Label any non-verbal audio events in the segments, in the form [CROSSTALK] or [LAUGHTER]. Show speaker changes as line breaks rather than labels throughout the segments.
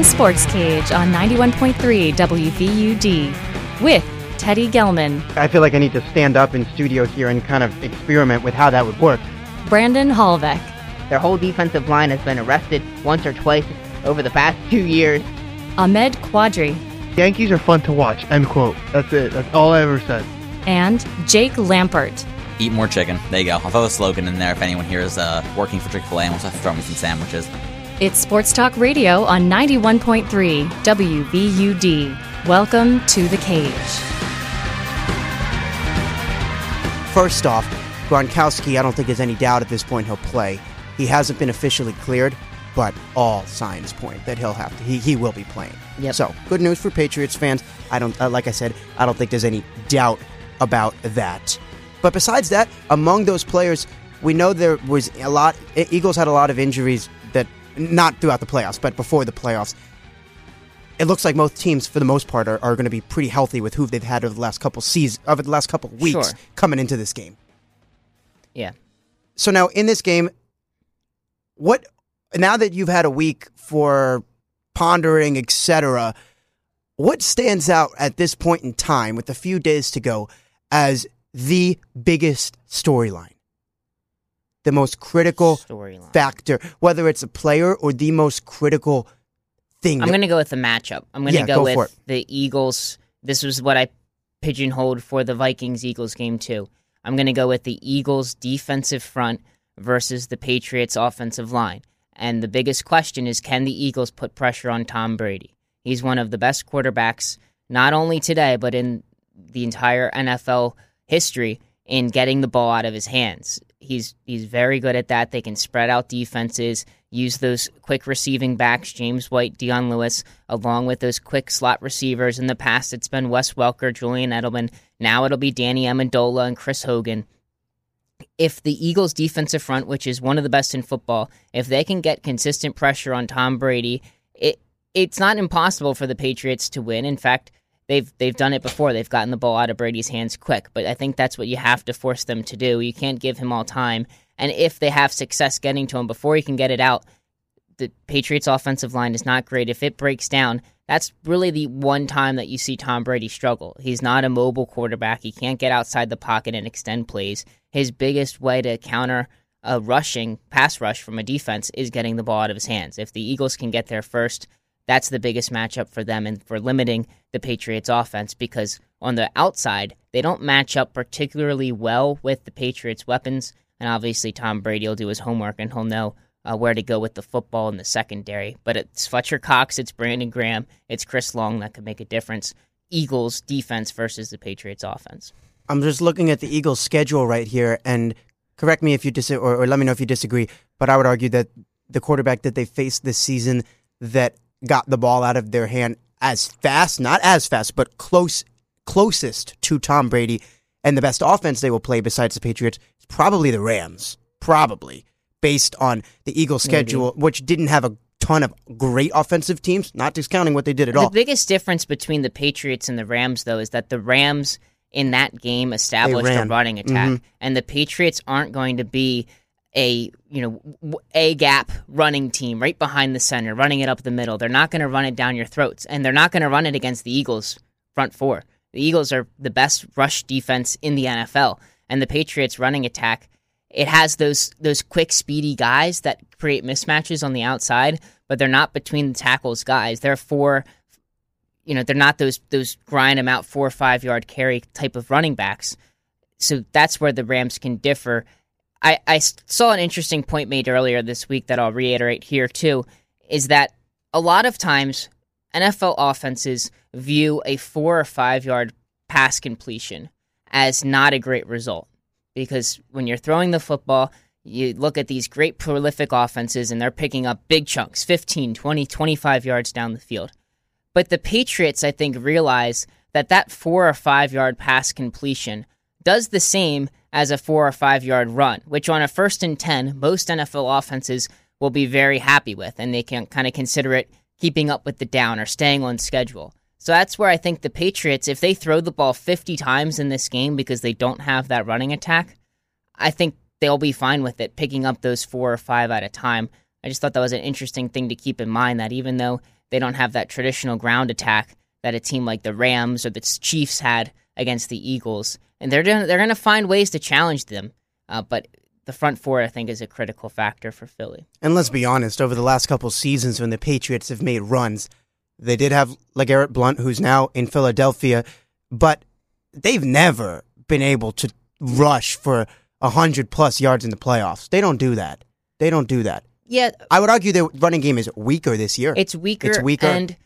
Blue Sports Cage on 91.3 WVUD with Teddy Gelman,
I feel like I need to stand up in studio here and kind of experiment with how that would work.
Brandon Hallbeck,
Their whole defensive line has been arrested once or twice over the past two years.
Ahmed Quadri,
Yankees are fun to watch. End quote. That's it. That's all I ever said.
and Jake Lampert.
Eat more chicken. There you go. I'll throw a slogan in there if anyone here is uh, working for Chick fil A and wants to throw me some sandwiches.
It's Sports Talk Radio on 91.3 WVUD. Welcome to the cage.
First off, Gronkowski, I don't think there's any doubt at this point he'll play. He hasn't been officially cleared, but all signs point that he'll have to. He, he will be playing.
Yep.
So good news for Patriots fans. I don't uh, like I said. I don't think there's any doubt about that. But besides that, among those players, we know there was a lot. Eagles had a lot of injuries that not throughout the playoffs, but before the playoffs. It looks like most teams, for the most part, are, are going to be pretty healthy with who they've had over the last couple seasons, over the last couple weeks
Sure.
coming into this game.
Yeah.
So now in this game, what now that you've had a week for pondering, etc., what stands out at this point in time with a few days to go as the biggest storyline? The most critical
Storyline.
factor, whether it's a player or the most critical thing.
I'm going to go with the matchup. I'm going to
Yeah,
go,
go
with the Eagles. This was what I pigeonholed for the Vikings Eagles game too. I'm going to go with the Eagles defensive front versus the Patriots offensive line. And the biggest question is can the Eagles put pressure on Tom Brady? He's one of the best quarterbacks not only today but in the entire NFL history in getting the ball out of his hands. He's he's very good at that. They can spread out defenses, use those quick receiving backs, James White, Dion Lewis, along with those quick slot receivers. In the past, it's been Wes Welker, Julian Edelman. Now it'll be Danny Amendola and Chris Hogan. If the Eagles' defensive front, which is one of the best in football, if they can get consistent pressure on Tom Brady, it it's not impossible for the Patriots to win. In fact, they've they've done it before. They've gotten the ball out of Brady's hands quick, but I think that's what you have to force them to do. You can't give him all time. And if they have success getting to him before he can get it out, the Patriots offensive line is not great. If it breaks down, that's really the one time that you see Tom Brady struggle. He's not a mobile quarterback. He can't get outside the pocket and extend plays. His biggest way to counter a rushing pass rush from a defense is getting the ball out of his hands. If the Eagles can get there first, that's the biggest matchup for them and for limiting the Patriots offense because on the outside, they don't match up particularly well with the Patriots weapons. And obviously, Tom Brady will do his homework and he'll know uh, where to go with the football in the secondary. But it's Fletcher Cox, it's Brandon Graham, it's Chris Long that could make a difference. Eagles defense versus the Patriots offense.
I'm just looking at the Eagles' schedule right here, and correct me if you dis or, or let me know if you disagree. But I would argue that the quarterback that they faced this season that got the ball out of their hand as fast, not as fast, but close, closest to Tom Brady, and the best offense they will play besides the Patriots is probably the Rams. Probably based on the Eagles' schedule, which didn't have a ton of great offensive teams, not discounting what they did at
The
all.
The biggest difference between the Patriots and the Rams, though, is that the Rams in that game established a running attack, mm-hmm. and the Patriots aren't going to be a you know a gap running team right behind the center, running it up the middle. They're not going to run it down your throats, and they're not going to run it against the Eagles front four. The Eagles are the best rush defense in the NFL, and the Patriots running attack. It has those those quick, speedy guys that create mismatches on the outside, but they're not between the tackles guys. They're four you know, they're not those those grind them out four or five yard carry type of running backs. So that's where the Rams can differ. I, I saw an interesting point made earlier this week that I'll reiterate here too, is that a lot of times NFL offenses view a four or five yard pass completion as not a great result. Because when you're throwing the football, you look at these great prolific offenses and they're picking up big chunks 15, 20, 25 yards down the field. But the Patriots, I think, realize that that four or five yard pass completion does the same as a four or five yard run, which on a first and 10, most NFL offenses will be very happy with, and they can kind of consider it keeping up with the down or staying on schedule. So that's where I think the Patriots, if they throw the ball 50 times in this game because they don't have that running attack, I think they'll be fine with it, picking up those four or five at a time. I just thought that was an interesting thing to keep in mind that even though they don't have that traditional ground attack that a team like the Rams or the Chiefs had against the Eagles, and they're gonna, they're going to find ways to challenge them. Uh, but the front four, I think, is a critical factor for Philly.
And let's be honest, over the last couple seasons when the Patriots have made runs, they did have LeGarrette Blunt, who's now in Philadelphia, but they've never been able to rush for 100 plus yards in the playoffs. They don't do that. They don't do that.
Yeah,
I would argue their running game is weaker this year.
It's weaker.
It's weaker.
And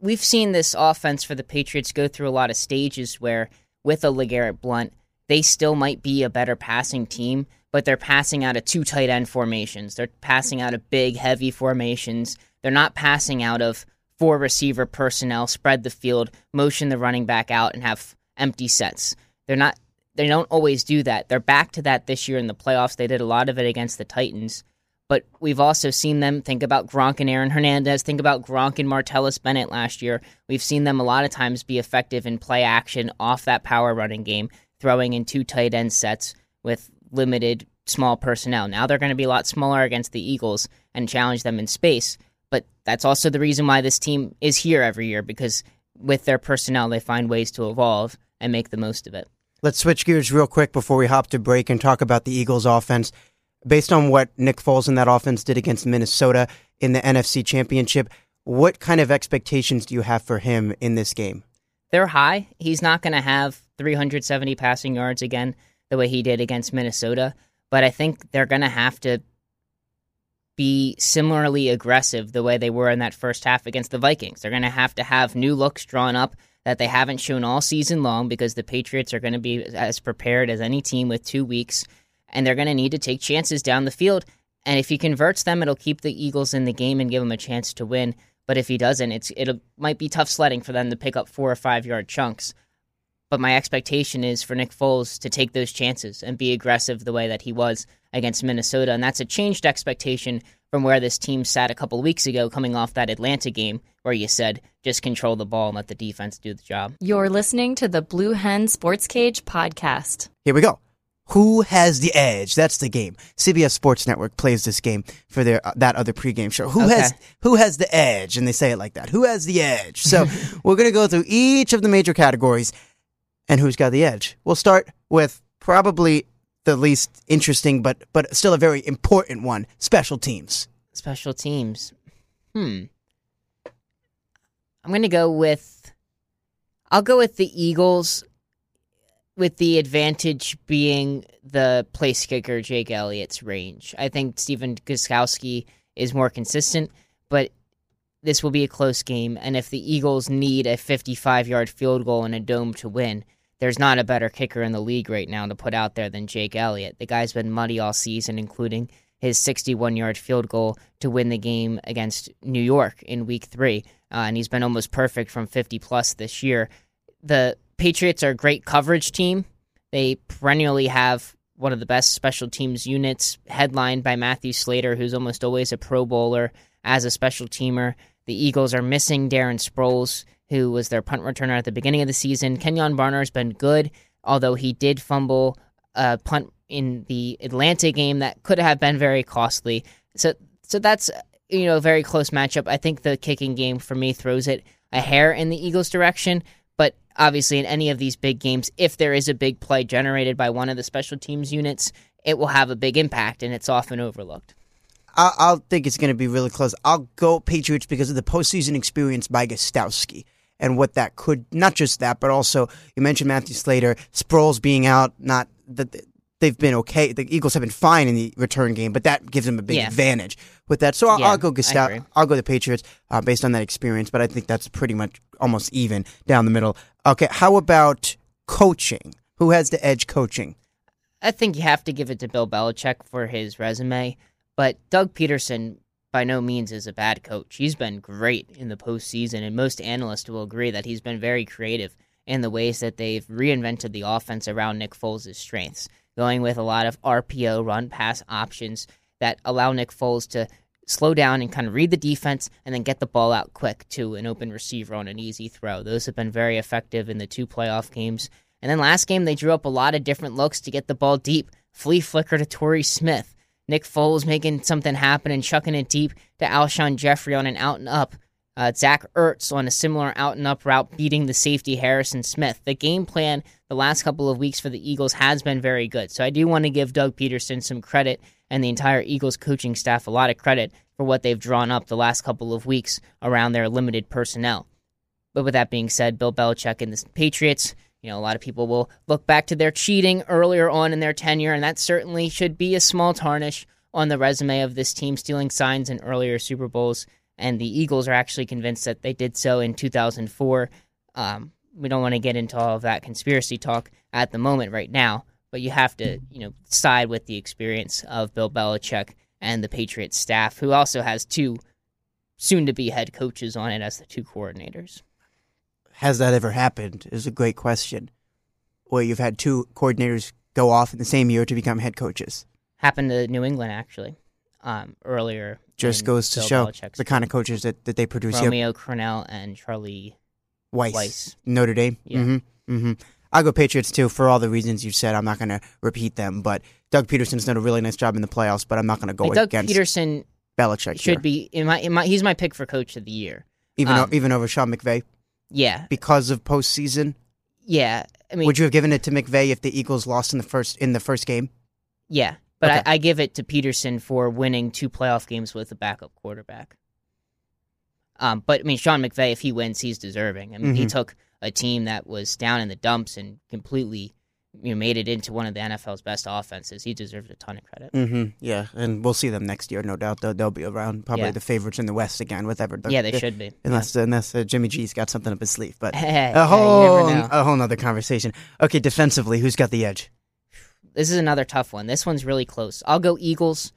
we've seen this offense for the Patriots go through a lot of stages where, with a LeGarrette Blunt, they still might be a better passing team, but they're passing out of two tight end formations. They're passing out of big, heavy formations. They're not passing out of four receiver personnel, spread the field, motion the running back out, and have empty sets. They're not. They don't always do that. They're back to that this year in the playoffs. They did a lot of it against the Titans. But we've also seen them think about Gronk and Aaron Hernandez, think about Gronk and Martellus Bennett last year. We've seen them a lot of times be effective in play action off that power running game, throwing in two tight end sets with limited small personnel. Now they're going to be a lot smaller against the Eagles and challenge them in space. But that's also the reason why this team is here every year because with their personnel, they find ways to evolve and make the most of it.
Let's switch gears real quick before we hop to break and talk about the Eagles offense. Based on what Nick Foles and that offense did against Minnesota in the NFC Championship, what kind of expectations do you have for him in this game?
They're high. He's not going to have 370 passing yards again the way he did against Minnesota, but I think they're going to have to be similarly aggressive the way they were in that first half against the Vikings. They're going to have to have new looks drawn up that they haven't shown all season long because the Patriots are going to be as prepared as any team with two weeks, and they're going to need to take chances down the field. And if he converts them, it'll keep the Eagles in the game and give them a chance to win. But if he doesn't, it's it might be tough sledding for them to pick up four or five yard chunks. But my expectation is for Nick Foles to take those chances and be aggressive the way that he was against Minnesota. And that's a changed expectation from where this team sat a couple weeks ago coming off that Atlanta game where you said just control the ball and let the defense do the job.
You're listening to the Blue Hen Sports Cage podcast.
Here we go. Who has the edge? That's the game. CBS Sports Network plays this game for their uh, that other pregame show. Who
Okay.
has who has the edge? And they say it like that. Who has the edge? So [LAUGHS] we're gonna go through each of the major categories and who's got the edge. We'll start with probably the least interesting, but but still a very important one: special teams.
Special teams. Hmm. I'm going to go with. I'll go with the Eagles, with the advantage being the place kicker, Jake Elliott's range. I think Stephen Gostkowski is more consistent, but this will be a close game. And if the Eagles need a 55 yard field goal in a dome to win, there's not a better kicker in the league right now to put out there than Jake Elliott. The guy's been muddy all season, including his 61 yard field goal to win the game against New York in week three. Uh, and he's been almost perfect from 50 plus this year. The Patriots are a great coverage team. They perennially have one of the best special teams units, headlined by Matthew Slater, who's almost always a Pro Bowler as a special teamer. The Eagles are missing Darren Sproles, who was their punt returner at the beginning of the season. Kenjon Barner has been good, although he did fumble a punt in the Atlanta game that could have been very costly. So, so that's you know a very close matchup. I think the kicking game for me throws it a hair in the Eagles' direction, obviously in any of these big games, if there is a big play generated by one of the special teams units, it will have a big impact, and it's often overlooked.
I, I'll think it's going to be really close. I'll go Patriots because of the postseason experience by Gostkowski and what that could, not just that, but also you mentioned Matthew Slater, Sproles being out, not that they've been okay. The Eagles have been fine in the return game, but that gives them a big
Yeah.
advantage with that. So I'll,
Yeah,
I'll go
I
I'll go the Patriots uh, based on that experience, but I think that's pretty much almost even down the middle. Okay, how about coaching? Who has the edge coaching?
I think you have to give it to Bill Belichick for his resume, but Doug Pederson by no means is a bad coach. He's been great in the postseason, and most analysts will agree that he's been very creative in the ways that they've reinvented the offense around Nick Foles' strengths, going with a lot of RPO run pass options that allow Nick Foles to slow down and kind of read the defense and then get the ball out quick to an open receiver on an easy throw. Those have been very effective in the two playoff games. And then last game, they drew up a lot of different looks to get the ball deep. Flea flicker to Torrey Smith. Nick Foles making something happen and chucking it deep to Alshon Jeffery on an out and up. Uh, Zach Ertz on a similar out and up route, beating the safety Harrison Smith. The game plan the last couple of weeks for the Eagles has been very good. So I do want to give Doug Pederson some credit and the entire Eagles coaching staff a lot of credit for what they've drawn up the last couple of weeks around their limited personnel. But with that being said, Bill Belichick and the Patriots, you know, a lot of people will look back to their cheating earlier on in their tenure, and that certainly should be a small tarnish on the resume of this team stealing signs in earlier Super Bowls and the Eagles are actually convinced that they did so in 2004. Um, we don't want to get into all of that conspiracy talk at the moment right now, but you have to, you know, side with the experience of Bill Belichick and the Patriots staff, who also has two soon-to-be head coaches on it as the two coordinators.
Has that ever happened? Is a great question. Where you've had two coordinators go off in the same year to become head coaches.
Happened to New England actually um, earlier
just goes to
Bill
show
Belichick's
the kind of coaches that, that they produce. Yep.
Romeo Crennel and Charlie
Weis,
Weis.
Notre Dame.
Yeah.
Mm-hmm. Mm-hmm. I'll go Patriots too for all the reasons you've said. I'm not going to repeat them, but Doug Pederson's done a really nice job in the playoffs. But I'm not going to go
Like, Doug
against
Pederson
Belichick.
should
here.
be in my, in my he's my pick for coach of the year.
even
um,
o- even over Sean McVay
Yeah,
because of postseason.
yeah. I mean,
Would you have given it to McVay if the Eagles lost in the first in the first game?
yeah, but
Okay.
I, I give it to Pederson for winning two playoff games with a backup quarterback. Um, but I mean, Sean McVay, if he wins, he's deserving. I mean, he
Mhm.
took a team that was down in the dumps and completely, you know, made it into one of the NFL's best offenses. He deserves a ton of credit.
Mm-hmm. Yeah, and we'll see them next year, no doubt. They'll, they'll be around, probably
Yeah.
the favorites in the West again, with ever.
yeah, they should be.
Unless unless uh, Jimmy G's got something up his sleeve, but [LAUGHS] a whole a whole nother conversation. Okay, defensively, who's got the edge?
This is another tough one. This one's really close. I'll go Eagles.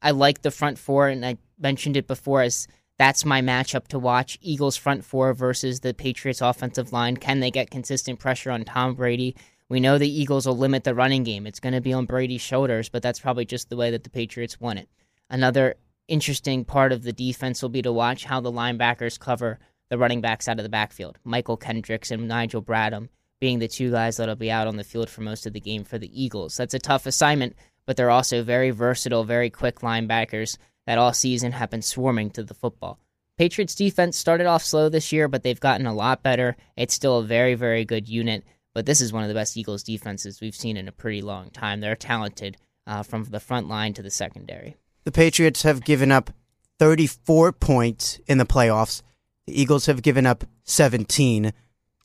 I like the front four, and I mentioned it before as that's my matchup to watch. Eagles front four versus the Patriots offensive line. Can they get consistent pressure on Tom Brady? We know the Eagles will limit the running game. It's going to be on Brady's shoulders, but that's probably just the way that the Patriots want it. Another interesting part of the defense will be to watch how the linebackers cover the running backs out of the backfield. Mychal Kendricks and Nigel Bradham being the two guys that'll be out on the field for most of the game for the Eagles. That's a tough assignment, but they're also very versatile, very quick linebackers that all season have been swarming to the football. Patriots defense started off slow this year, but they've gotten a lot better. It's still a very, very good unit, but this is one of the best Eagles defenses we've seen in a pretty long time. They're talented uh, from the front line to the secondary.
The Patriots have given up 34 points in the playoffs. The Eagles have given up 17.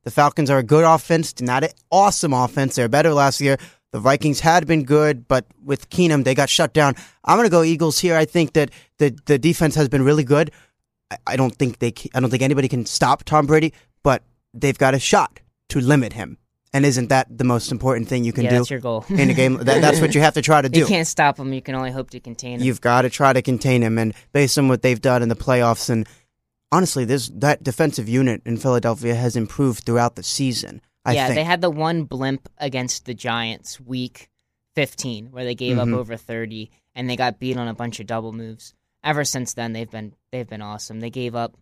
The Falcons are a good offense, not an awesome offense. They're better last year. The Vikings had been good, but with Keenum, they got shut down. I'm going to go Eagles here. I think that the the defense has been really good. I, I don't think they. I don't think anybody can stop Tom Brady, but they've got a shot to limit him. And isn't that the most important thing you can
yeah,
do
that's your goal.
in a game? That, that's what you have to try to [LAUGHS] do.
you can't stop them. You can only hope to contain them.
You've got to try to contain him, and based on what they've done in the playoffs, and honestly, this that defensive unit in Philadelphia has improved throughout the season. I
yeah,
think.
they had the one blimp against the Giants week 15 where they gave
Mhm.
up over 30 and they got beat on a bunch of double moves. Ever since then they've been they've been awesome. They gave up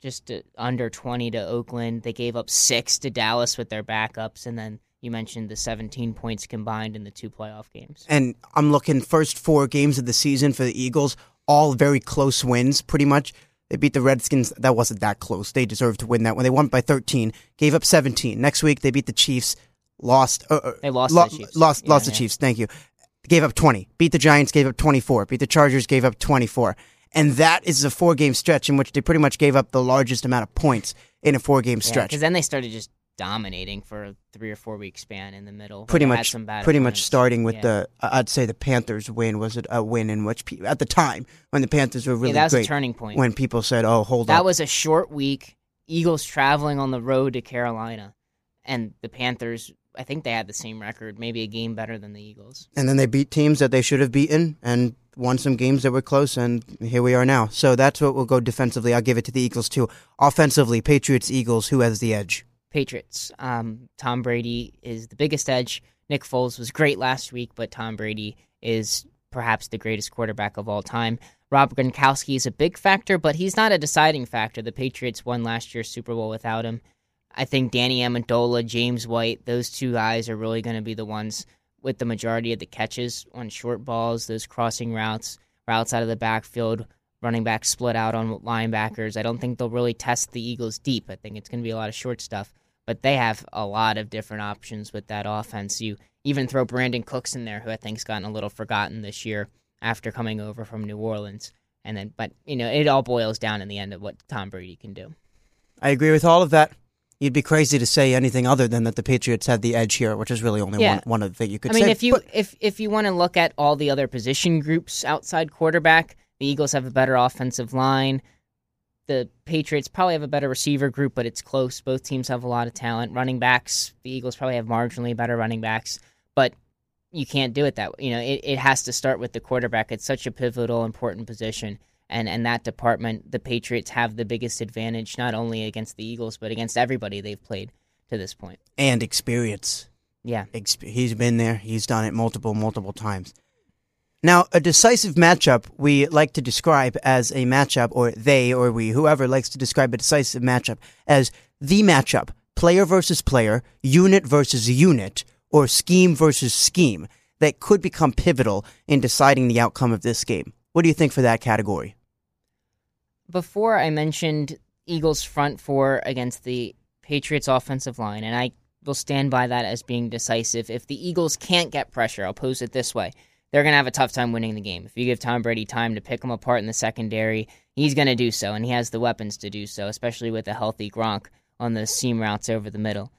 just uh, under 20 to Oakland. They gave up 6 to Dallas with their backups and then you mentioned the 17 points combined in the two playoff games.
and I'm looking first four games of the season for the Eagles, all very close wins, pretty much. They beat the Redskins. That wasn't that close. They deserved to win that one. They won by 13, gave up 17. Next week they beat the Chiefs, lost. Uh, uh,
They lost
lo-
the Chiefs.
Lost,
Yeah,
lost the. Chiefs. Thank you. Gave up 20. Beat the Giants. Gave up 24. Beat the Chargers. Gave up 24. And that is a four game stretch in which they pretty much gave up the largest amount of points in a four game stretch.
Because then they started just dominating for a 3 or 4 week span in the middle.
pretty much
some bad
pretty much starting with
Yeah.
the I'd say the Panthers win was it a win in which pe- at the time when the Panthers were really
yeah, that was
great
a turning point.
when people said oh hold on.
that
up
was a short week. Eagles traveling on the road to Carolina, and the Panthers. I think they had the same record, maybe a game better than the Eagles.
and then they beat teams that they should have beaten and won some games that were close and here we are now so that's what we'll go defensively I'll give it to the Eagles too offensively Patriots Eagles who has the edge
Patriots. Um, Tom Brady is the biggest edge. Nick Foles was great last week, but Tom Brady is perhaps the greatest quarterback of all time. Rob Gronkowski is a big factor, but he's not a deciding factor. The Patriots won last year's Super Bowl without him. I think Danny Amendola, James White, those two guys are really going to be the ones with the majority of the catches on short balls, those crossing routes, routes out of the backfield, running backs split out on linebackers. I don't think they'll really test the Eagles deep. I think it's going to be a lot of short stuff. But they have a lot of different options with that offense. You even throw Brandin Cooks in there, who I think's gotten a little forgotten this year after coming over from New Orleans. And then, but you know, it all boils down in the end of what Tom Brady can do.
I agree with all of that. You'd be crazy to say anything other than that the Patriots have the edge here, which is really only
Yeah.
one one of the things you could
I mean,
say.
if you
But
if if you want to look at all the other position groups outside quarterback, the Eagles have a better offensive line. The Patriots probably have a better receiver group, but it's close. Both teams have a lot of talent. Running backs, the Eagles probably have marginally better running backs, but you can't do it that way. You know, it, it has to start with the quarterback. It's such a pivotal, important position. And, and that department, the Patriots have the biggest advantage, not only against the Eagles, but against everybody they've played to this point.
and experience.
Yeah.
He's been there. He's done it multiple, multiple times. Now, a decisive matchup we like to describe as a matchup, or they or we, whoever likes to describe a decisive matchup as the matchup, player versus player, unit versus unit, or scheme versus scheme, that could become pivotal in deciding the outcome of this game. What do you think for that category?
before I mentioned Eagles front four against the Patriots offensive line, and I will stand by that as being decisive. If the Eagles can't get pressure, I'll pose it this way. They're going to have a tough time winning the game. If you give Tom Brady time to pick them apart in the secondary, he's going to do so, and he has the weapons to do so, especially with a healthy Gronk on the seam routes over the middle.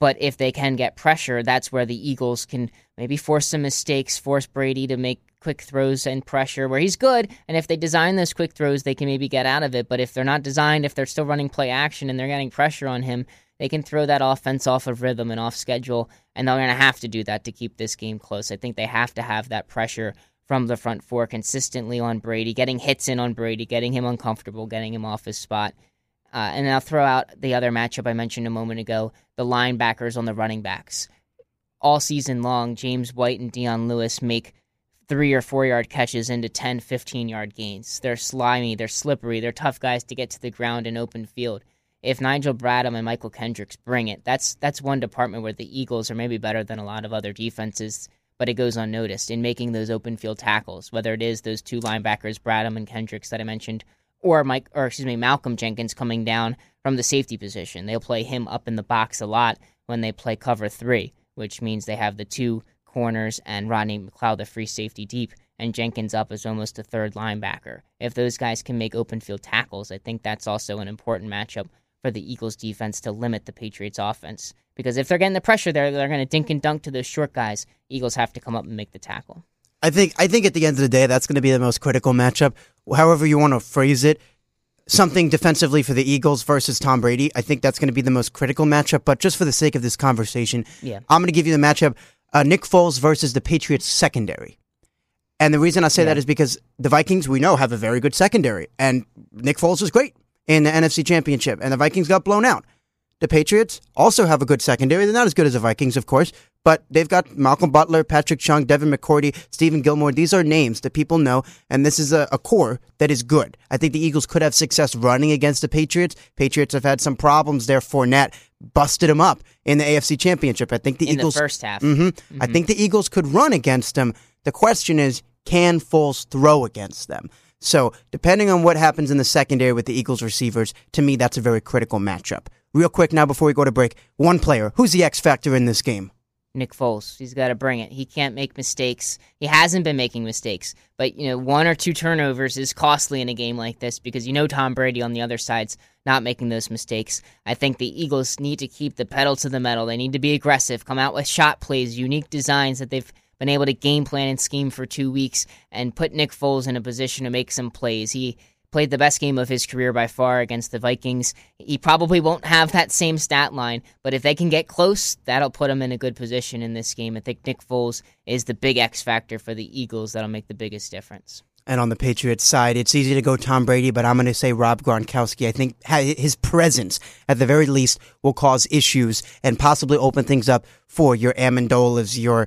But if they can get pressure, that's where the Eagles can maybe force some mistakes, force Brady to make quick throws and pressure where he's good. And if they design those quick throws, they can maybe get out of it. But if they're not designed, if they're still running play action and they're getting pressure on him, they can throw that offense off of rhythm and off schedule. And they're going to have to do that to keep this game close. I think they have to have that pressure from the front four consistently on Brady, getting hits in on Brady, getting him uncomfortable, getting him off his spot. Uh, and I'll throw out the other matchup I mentioned a moment ago the linebackers on the running backs. All season long, James White and Dion Lewis make three or four yard catches into 10, 15 yard gains. They're slimy, they're slippery, they're tough guys to get to the ground in open field. If Nigel Bradham and Mychal Kendricks bring it, that's that's one department where the Eagles are maybe better than a lot of other defenses, but it goes unnoticed in making those open field tackles, whether it is those two linebackers, Bradham and Kendricks that I mentioned, or Mike or excuse me, Malcolm Jenkins coming down from the safety position. They'll play him up in the box a lot when they play cover three, which means they have the two corners and Rodney McLeod, the free safety deep, and Jenkins up as almost a third linebacker. If those guys can make open field tackles, I think that's also an important matchup for the Eagles defense to limit the Patriots offense. Because if they're getting the pressure there, they're going to dink and dunk to those short guys. Eagles have to come up and make the tackle.
I think I think at the end of the day, that's going to be the most critical matchup. However you want to phrase it, something defensively for the Eagles versus Tom Brady. I think that's going to be the most critical matchup. But just for the sake of this conversation,
Yeah.
I'm going to give you the matchup: uh, Nick Foles versus the Patriots secondary. And the reason I say that is because the Vikings, we know, have a very good secondary, and Nick Foles is great in the NFC Championship, and the Vikings got blown out. The Patriots also have a good secondary. They're not as good as the Vikings, of course, but they've got Malcolm Butler, Patrick Chung, Devin McCourty, Stephon Gilmore. These are names that people know, and this is a, a core that is good. I think the Eagles could have success running against the Patriots. Patriots have had some problems there. Fournette busted them up in the AFC Championship. I think the
In
Eagles
the first half.
hmm I think the Eagles could run against them. The question is, can Foles throw against them? So, depending on what happens in the secondary with the Eagles receivers, to me, that's a very critical matchup. Real quick now, before we go to break, one player. Who's the X factor in this game?
Nick Foles. He's got to bring it. He can't make mistakes. He hasn't been making mistakes, but you know, one or two turnovers is costly in a game like this because you know Tom Brady on the other side's not making those mistakes. I think the Eagles need to keep the pedal to the metal. They need to be aggressive, come out with shot plays, unique designs that they've been able to game plan and scheme for 2 weeks and put Nick Foles in a position to make some plays. He played the best game of his career by far against the Vikings. He probably won't have that same stat line, but if they can get close, that'll put him in a good position in this game. I think Nick Foles is the big X factor for the Eagles that'll make the biggest difference.
And on the Patriots side, it's easy to go Tom Brady, but I'm going to say Rob Gronkowski. I think his presence, at the very least, will cause issues and possibly open things up for your Amendolas, your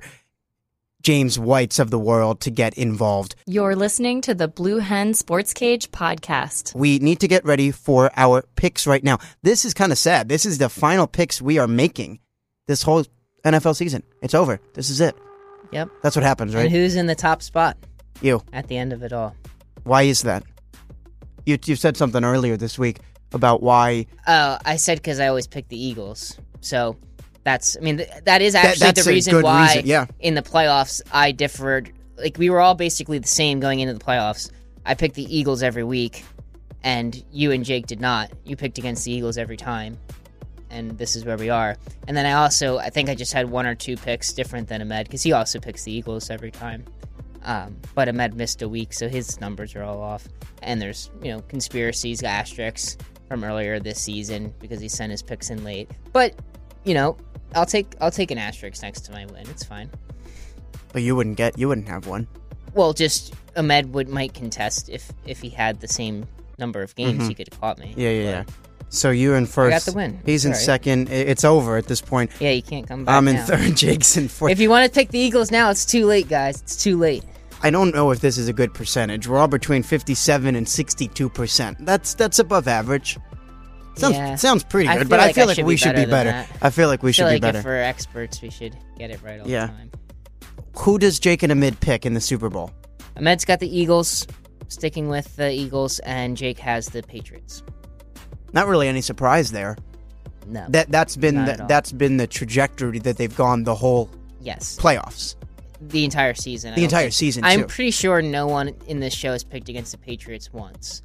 James Whites of the world to get involved.
You're listening to the Blue Hen Sports Cage podcast.
We need to get ready for our picks right now. This is kind of sad. This is the final picks we are making this whole NFL season. It's over. This is it.
Yep.
That's what happens,
And
right?
who's in the top spot
You.
at the end of it all?
Why is that? You you said something earlier this week about why
Oh, I said because I always pick the Eagles. So that's, I mean, th- that is actually
that's
the reason why
reason, yeah.
in the playoffs I differed. Like, we were all basically the same going into the playoffs. I picked the Eagles every week, and you and Jake did not. You picked against the Eagles every time, and this is where we are. And then I also, I think I just had one or two picks different than Ahmed because he also picks the Eagles every time. Um, but Ahmed missed a week, so his numbers are all off. And there's, you know, conspiracies, asterisks from earlier this season because he sent his picks in late. But, you know, I'll take I'll take an asterisk next to my win. It's fine.
but you wouldn't get you wouldn't have one.
Well, just Ahmed would might contest if if he had the same number of games, he could have caught me.
Mm-hmm. Yeah, yeah, yeah. So you're in first.
the win.
He's in
right.
second. It's over at this point.
Yeah, you can't come back.
I'm in
now.
third. [LAUGHS] Jake's in fourth.
If you want to pick the Eagles now, it's too late, guys. It's too late.
I don't know if this is a good percentage. We're all between 57 and 62 percent. That's that's above average. Sounds
Yeah.
sounds pretty good, but I
like
feel
I
like
should
we
be
should be
better
better. I feel like we should be better.
if we're experts, we should get it right all
Yeah.
the time.
Who does Jake and Ahmed pick in the Super Bowl?
Ahmed's got the Eagles, sticking with the Eagles, and Jake has the Patriots.
Not really any surprise there.
No.
That that's been the, that's been the trajectory that they've gone the whole
yes.
playoffs,
The entire season.
The entire
think-
season
I'm
too.
pretty sure no one in this show has picked against the Patriots once.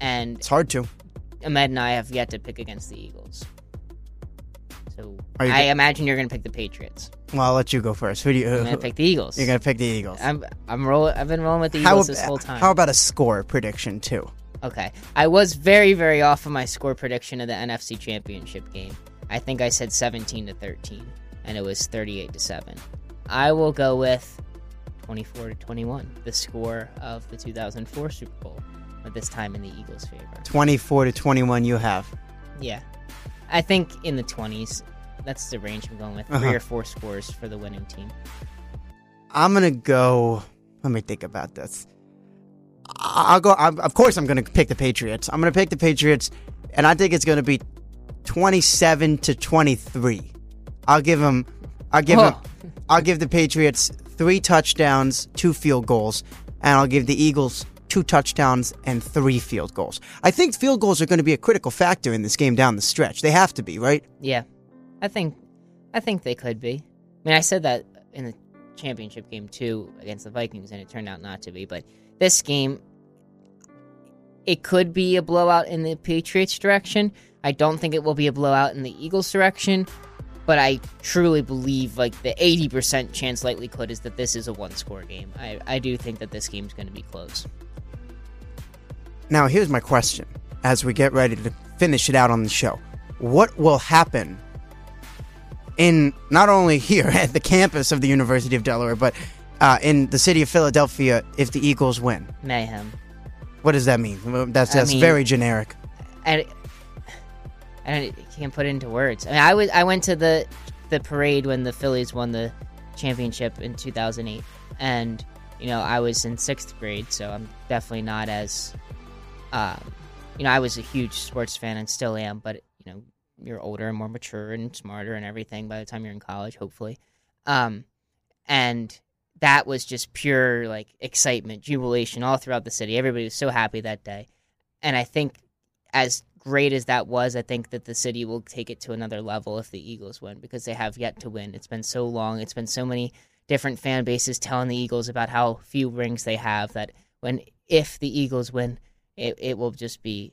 And
it's hard to.
Ahmed and I have yet to pick against the Eagles. So I imagine you're going to pick the Patriots.
Well, I'll let you go first. Who do you?
I'm going to pick the Eagles.
You're gonna pick the Eagles.
I'm I'm rolling. I've been rolling with the Eagles
ab-
this whole time.
how about a score prediction too?
Okay. I was very, very off of my score prediction of the NFC Championship game. I think I said 17 to 13, and it was 38 to 7. I will go with 24 to 21, the score of the 2004 Super Bowl, but this time in the Eagles' favor.
24 to 21. You have.
Yeah. I think in the 20s. That's the range I'm going with. 3
Uh-huh.
or four scores for the winning team.
I'm gonna go. Let me think about this. I'll go. I'm, of course, I'm gonna pick the Patriots. I'm gonna pick the Patriots, and I think it's gonna be 27 to 23. I'll give them. I'll give them.
Oh. [LAUGHS]
I'll give the Patriots three touchdowns, two field goals, and I'll give the Eagles two touchdowns and three field goals. I think field goals are going to be a critical factor in this game down the stretch. They have to be, right?
Yeah, I think, I think they could be. I mean, I said that in the championship game too against the Vikings, and it turned out not to be. But this game, it could be a blowout in the Patriots' direction. I don't think it will be a blowout in the Eagles' direction. But I truly believe, like the eighty percent chance likelihood is that this is a one-score game. I, I do think that this game's going to be close.
Now, here's my question as we get ready to finish it out on the show. What will happen in not only here at the campus of the University of Delaware, but uh, in the city of Philadelphia if the Eagles win?
Mayhem.
What does that mean? Well, That's,
I
that's
mean-
very generic.
and I can't put it into words. I mean, I was I went to the the parade when the Phillies won the championship in 2008, and you know I was in sixth grade, so I'm definitely not as, um, you know, I was a huge sports fan and still am, but you know, you're older and more mature and smarter and everything by the time you're in college, hopefully, um, and that was just pure like excitement, jubilation all throughout the city. Everybody was so happy that day, and I think as great as that was, I think that the city will take it to another level if the Eagles win because they have yet to win. It's been so long. It's been so many different fan bases telling the Eagles about how few rings they have that when if the Eagles win, it, it will just be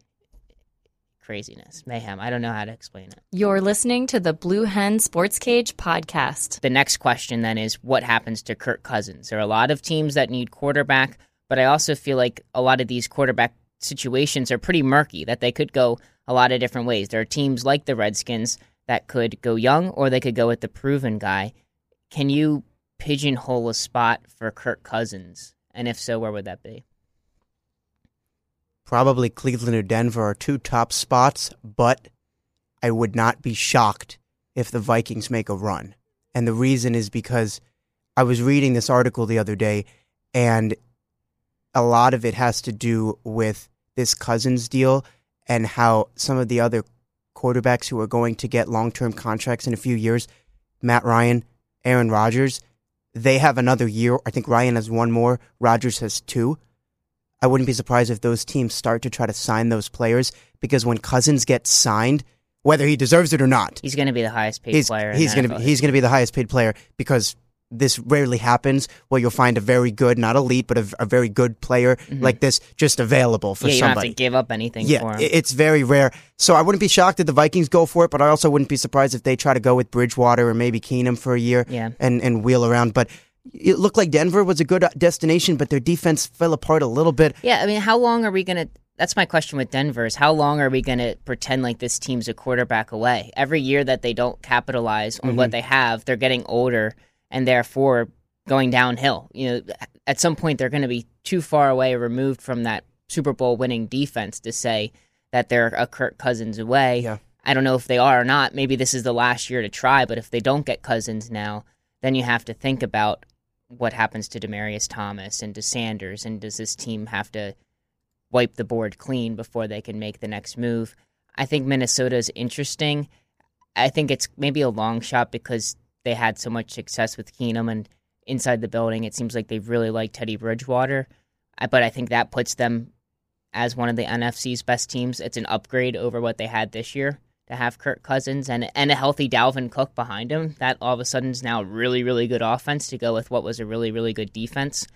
craziness, mayhem. I don't know how to explain it.
You're listening to the Blue Hen Sports Cage podcast.
The next question then is what happens to Kirk Cousins? There are a lot of teams that need quarterback, but I also feel like a lot of these quarterback situations are pretty murky, that they could go a lot of different ways. There are teams like the Redskins that could go young or they could go with the proven guy. Can you pigeonhole a spot for Kirk Cousins? And if so, where would that be?
Probably Cleveland or Denver are two top spots, but I would not be shocked if the Vikings make a run. And the reason is because I was reading this article the other day, and a lot of it has to do with this Cousins deal and how some of the other quarterbacks who are going to get long term contracts in a few years, Matt Ryan, Aaron Rodgers, they have another year. I think Ryan has one more, Rodgers has two. I wouldn't be surprised if those teams start to try to sign those players because when Cousins gets signed, whether he deserves it or not,
He's going to be the highest paid
he's
player. in
he's going to be he's going to be the highest paid player because this rarely happens where you'll find a very good, not elite, but a, a very good player like this just available for
Mm-hmm. yeah, you don't
somebody.
have to give up anything
Yeah,
for him.
it's very rare. So I wouldn't be shocked if the Vikings go for it, but I also wouldn't be surprised if they try to go with Bridgewater or maybe Keenum for a year
Yeah.
and, and wheel around. But it looked like Denver was a good uh, destination, but their defense fell apart a little bit.
Yeah, I mean, how long are we going to? That's my question with Denver is how long are we going to pretend like this team's a quarterback away? Every year that they don't capitalize on
Mm-hmm.
what they have, they're getting older and therefore going downhill. You know, at some point they're going to be too far away removed from that Super Bowl winning defense to say that they're a Kirk Cousins away.
Yeah.
I don't know if they are or not. Maybe this is the last year to try, but if they don't get Cousins now, then you have to think about what happens to Demaryius Thomas and to Sanders, and does this team have to wipe the board clean before they can make the next move? I think Minnesota is interesting. I think it's maybe a long shot because they had so much success with Keenum and inside the building. It seems like they really like Teddy Bridgewater, but I think that puts them as one of the NFC's best teams. It's an upgrade over what they had this year to have Kirk Cousins and and a healthy Dalvin Cook behind him. That all of a sudden is now a really really good offense to go with what was a really really good defense.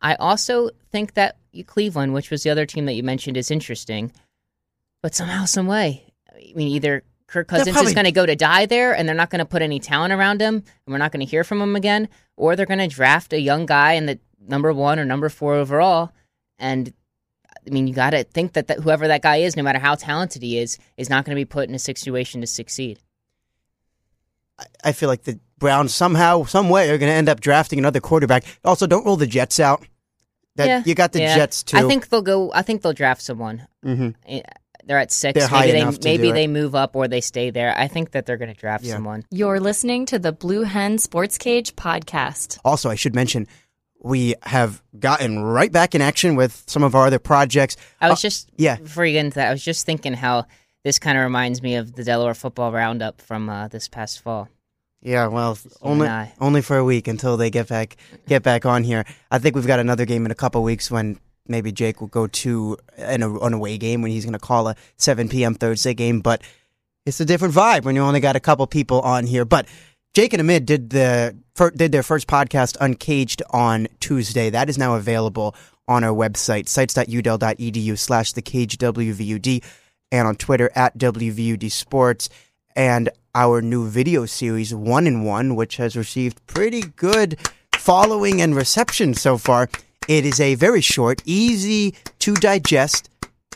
I also think that Cleveland, which was the other team that you mentioned, is interesting, but somehow, some way, I mean, either Kirk Cousins
probably-
is going to go to die there, and they're not going to put any talent around him, and we're not going to hear from him again, or they're going to draft a young guy in the number one or number four overall, and I mean, you got to think that, that whoever that guy is, no matter how talented he is, is not going to be put in a situation to succeed.
I feel like the Browns somehow, some way, are going to end up drafting another quarterback. Also, don't roll the Jets out. That
yeah,
you got the
yeah.
Jets too.
I think they'll go. I think they'll draft someone.
hmm
Eh, They're at six.
They're high
maybe they
to
maybe
do it.
they move up or they stay there. I think that they're going to draft
Yeah.
someone.
You're listening to the Blue Hen Sports Cage podcast.
Also, I should mention we have gotten right back in action with some of our other projects.
I was
Uh,
just
yeah.
Before you get into that, I was just thinking how this kind of reminds me of the Delaware football roundup from uh, this past fall.
Yeah, well, only only for a week until they get back get back on here. I think we've got another game in a couple weeks when maybe Jake will go to an, an away game when he's going to call a 7 p.m. Thursday game. But it's a different vibe when you only got a couple people on here. But Jake and Ahmed did the did their first podcast Uncaged on Tuesday. That is now available on our website sites.udel.edu slash the cage WVUD and on Twitter at WVUD Sports and our new video series One in One, which has received pretty good following and reception so far. It is a very short, easy to digest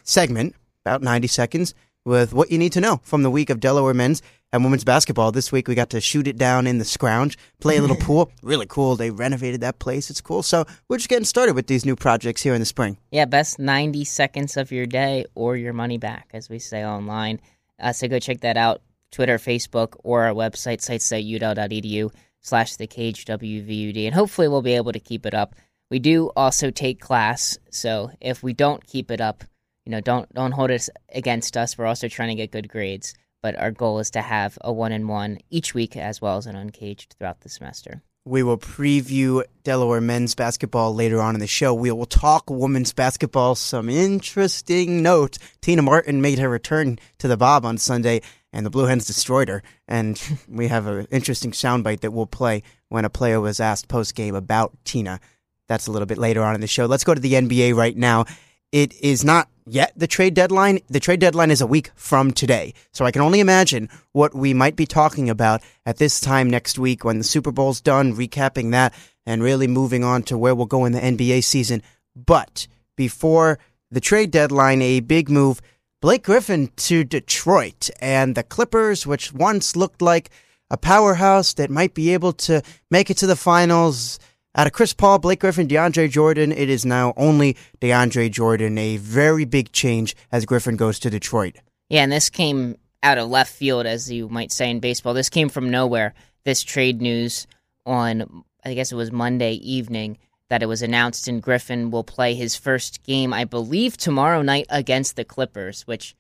segment, about 90 seconds, with what you need to know from the week of Delaware men's and women's basketball. This week we got to shoot it down in the scrounge, play a little [LAUGHS] pool. Really cool. They renovated that place. It's cool. So we're just getting started with these new projects here in the spring.
Yeah, best 90 seconds of your day or your money back, as we say online. Uh, so go check that out. Twitter, Facebook, or our website, sites at sites.udel.edu slash the cage WVUD. And hopefully we'll be able to keep it up. We do also take class, so if we don't keep it up, you know, don't don't hold it against us. We're also trying to get good grades, but our goal is to have a one in one each week as well as an uncaged throughout the semester.
We will preview Delaware men's basketball later on in the show. We will talk women's basketball. Some interesting note. Tina Martin made her return to the Bob on Sunday, and the Blue Hens destroyed her. And [LAUGHS] we have an interesting soundbite that we'll play when a player was asked post game about Tina. That's a little bit later on in the show. Let's go to the NBA right now. It is not yet the trade deadline. The trade deadline is a week from today. So I can only imagine what we might be talking about at this time next week when the Super Bowl's done, recapping that, and really moving on to where we'll go in the NBA season. But before the trade deadline, a big move. Blake Griffin to Detroit and the Clippers, which once looked like a powerhouse that might be able to make it to the finals. Out of Chris Paul, Blake Griffin, DeAndre Jordan, it is now only DeAndre Jordan. A very big change as Griffin goes to Detroit.
Yeah, and this came out of left field, as you might say in baseball. This came from nowhere. This trade news on, I guess it was Monday evening, that it was announced, and Griffin will play his first game, I believe, tomorrow night against the Clippers, which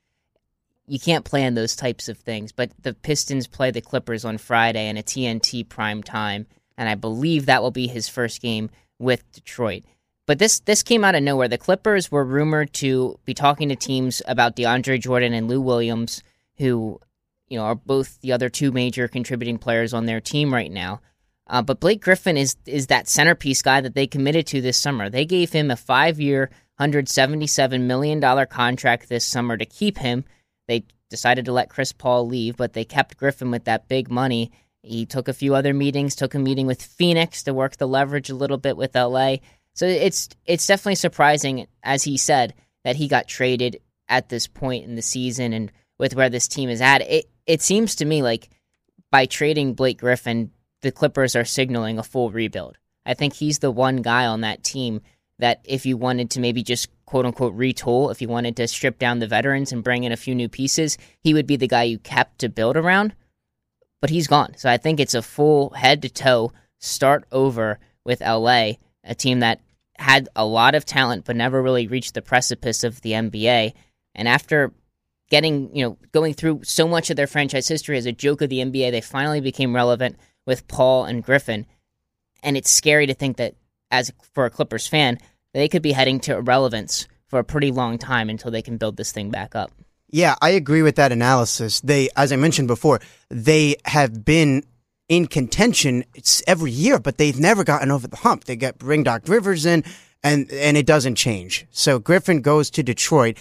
you can't plan those types of things. But the Pistons play the Clippers on Friday in a TNT prime time, and I believe that will be his first game with Detroit. But this this came out of nowhere. The Clippers were rumored to be talking to teams about DeAndre Jordan and Lou Williams, who you know are both the other two major contributing players on their team right now. Uh, but Blake Griffin is is that centerpiece guy that they committed to this summer. They gave him a five year, hundred seventy seven million dollar contract this summer to keep him. They decided to let Chris Paul leave, but they kept Griffin with that big money. He took a few other meetings, took a meeting with Phoenix to work the leverage a little bit with LA. So it's it's definitely surprising, as he said, that he got traded at this point in the season and with where this team is at. It it seems to me like by trading Blake Griffin, the Clippers are signaling a full rebuild. I think he's the one guy on that team that if you wanted to maybe just quote unquote retool, if you wanted to strip down the veterans and bring in a few new pieces, he would be the guy you kept to build around. But he's gone. So I think it's a full head to toe start over with LA, a team that had a lot of talent but never really reached the precipice of the NBA. And after getting, you know, going through so much of their franchise history as a joke of the NBA, they finally became relevant with Paul and Griffin. And it's scary to think that, as for a Clippers fan, they could be heading to irrelevance for a pretty long time until they can build this thing back up.
Yeah, I agree with that analysis. They, as I mentioned before, they have been in contention every year, but they've never gotten over the hump. They get bring Doc Rivers in, and and it doesn't change. So Griffin goes to Detroit,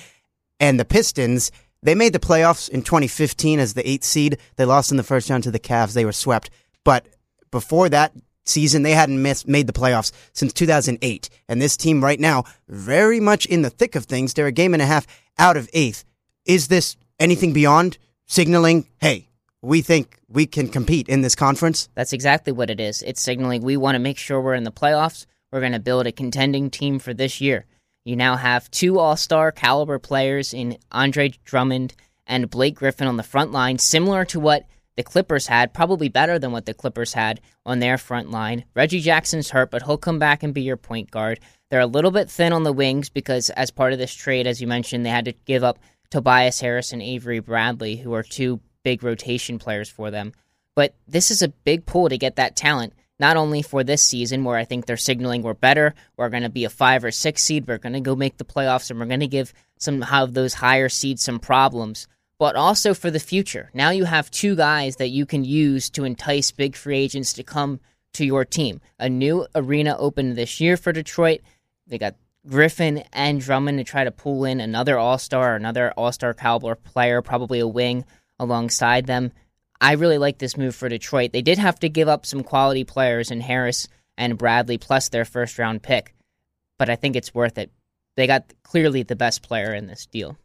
and the Pistons. They made the playoffs in 2015 as the eighth seed. They lost in the first round to the Cavs. They were swept. But before that season, they hadn't missed, made the playoffs since 2008. And this team right now, very much in the thick of things. They're a game and a half out of eighth. Is this anything beyond signaling, hey, we think we can compete in this conference?
That's exactly what it is. It's signaling we want to make sure we're in the playoffs. We're going to build a contending team for this year. You now have two all star caliber players in Andre Drummond and Blake Griffin on the front line, similar to what the Clippers had, probably better than what the Clippers had on their front line. Reggie Jackson's hurt, but he'll come back and be your point guard. They're a little bit thin on the wings because, as part of this trade, as you mentioned, they had to give up Tobias Harris and Avery Bradley, who are two big rotation players for them. But this is a big pull to get that talent, not only for this season, where I think they're signaling we're better, we're going to be a five or six seed, we're going to go make the playoffs, and we're going to give some of those higher seeds some problems but also for the future. Now you have two guys that you can use to entice big free agents to come to your team. A new arena opened this year for Detroit. They got Griffin and Drummond to try to pull in another All Star, another All Star caliber player, probably a wing alongside them. I really like this move for Detroit. They did have to give up some quality players in Harris and Bradley, plus their first round pick, but I think it's worth it. They got clearly the best player in this deal.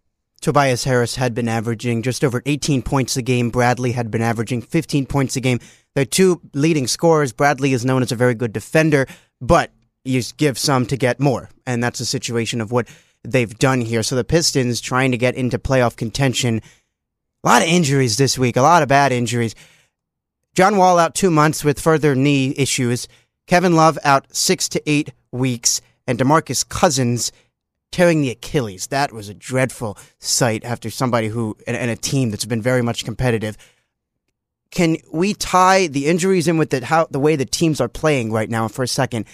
Tobias Harris had been averaging just over 18 points a game. Bradley had been averaging 15 points a game. They're two leading scorers. Bradley is known as a very good defender, but you give some to get more. And that's a situation of what they've done here. So the Pistons trying to get into playoff contention. A lot of injuries this week, a lot of bad injuries. John Wall out two months with further knee issues. Kevin Love out six to eight weeks. And Demarcus Cousins tearing the Achilles. That was a dreadful sight after somebody who, and, and, a team that's been very much competitive. Can we tie the injuries in with the, how, the way the teams are playing right now for a second?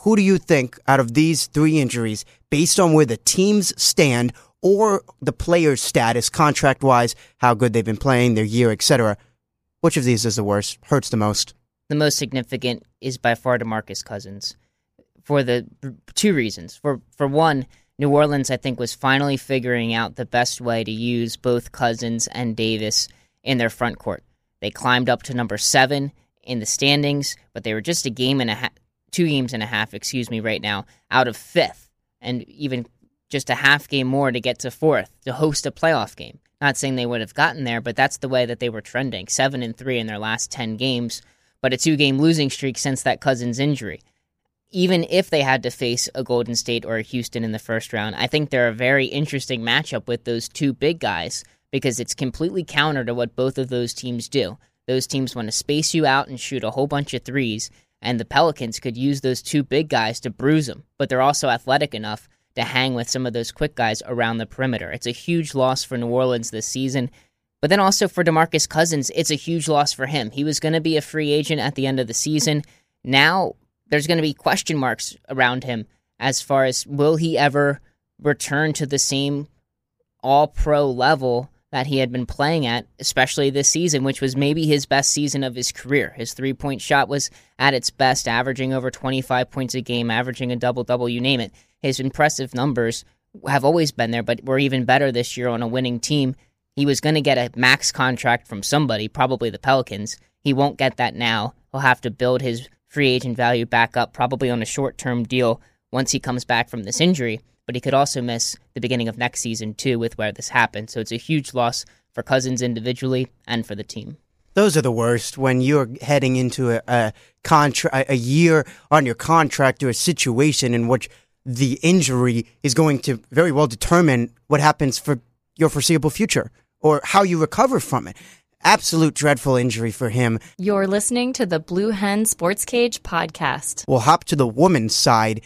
Who do you think out of these three injuries, based on where the teams stand or the player's status, contract wise, how good they've been playing, their year, etc., which of these is the worst, hurts the most?
The most significant is by far DeMarcus Cousins for the two reasons. For for one, New Orleans I think was finally figuring out the best way to use both Cousins and Davis in their front court. They climbed up to number 7 in the standings, but they were just a game and a half two games and a half, excuse me, right now out of 5th and even just a half game more to get to 4th to host a playoff game. Not saying they would have gotten there, but that's the way that they were trending. 7 and 3 in their last 10 games, but a two game losing streak since that Cousins injury even if they had to face a Golden State or a Houston in the first round, I think they're a very interesting matchup with those two big guys because it's completely counter to what both of those teams do. Those teams want to space you out and shoot a whole bunch of threes, and the Pelicans could use those two big guys to bruise them, but they're also athletic enough to hang with some of those quick guys around the perimeter. It's a huge loss for New Orleans this season. But then also for DeMarcus Cousins, it's a huge loss for him. He was going to be a free agent at the end of the season. Now there's going to be question marks around him as far as will he ever return to the same all pro level that he had been playing at, especially this season, which was maybe his best season of his career. His three point shot was at its best, averaging over 25 points a game, averaging a double double, you name it. His impressive numbers have always been there, but were even better this year on a winning team. He was going to get a max contract from somebody, probably the Pelicans. He won't get that now. He'll have to build his free agent value back up, probably on a short term deal once he comes back from this injury but he could also miss the beginning of next season too with where this happened. So it's a huge loss for Cousins individually and for the team.
Those are the worst when you're heading into a, a contract, a year on your contract or a situation in which the injury is going to very well determine what happens for your foreseeable future or how you recover from it. Absolute dreadful injury for him.
You're listening to the Blue Hen Sports Cage podcast.
We'll hop to the woman's side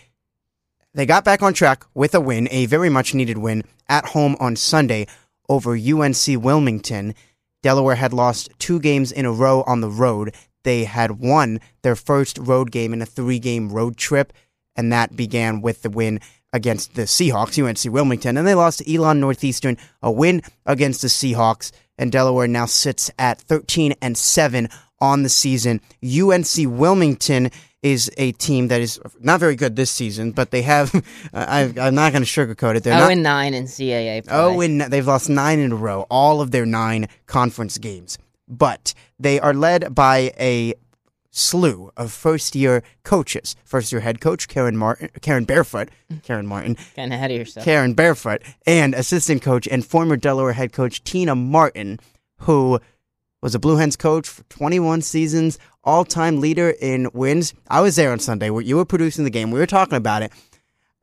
they got back on track with a win, a very much needed win, at home on Sunday over UNC Wilmington. Delaware had lost two games in a row on the road. They had won their first road game in a three game road trip, and that began with the win against the Seahawks, UNC Wilmington. And they lost to Elon Northeastern, a win against the Seahawks. And Delaware now sits at 13 and 7 on the season. UNC Wilmington is a team that is not very good this season, but they have. [LAUGHS] I, am not going to sugarcoat it. They're
oh
not,
and nine in CAA. Play.
Oh, and they've lost nine in a row, all of their nine conference games. But they are led by a slew of first-year coaches. First-year head coach Karen Martin, Karen Barefoot, [LAUGHS] Karen Martin,
kind of ahead of yourself.
Karen Barefoot, and assistant coach and former Delaware head coach Tina Martin, who was a Blue Hens coach for 21 seasons, all time leader in wins. I was there on Sunday you were producing the game. We were talking about it.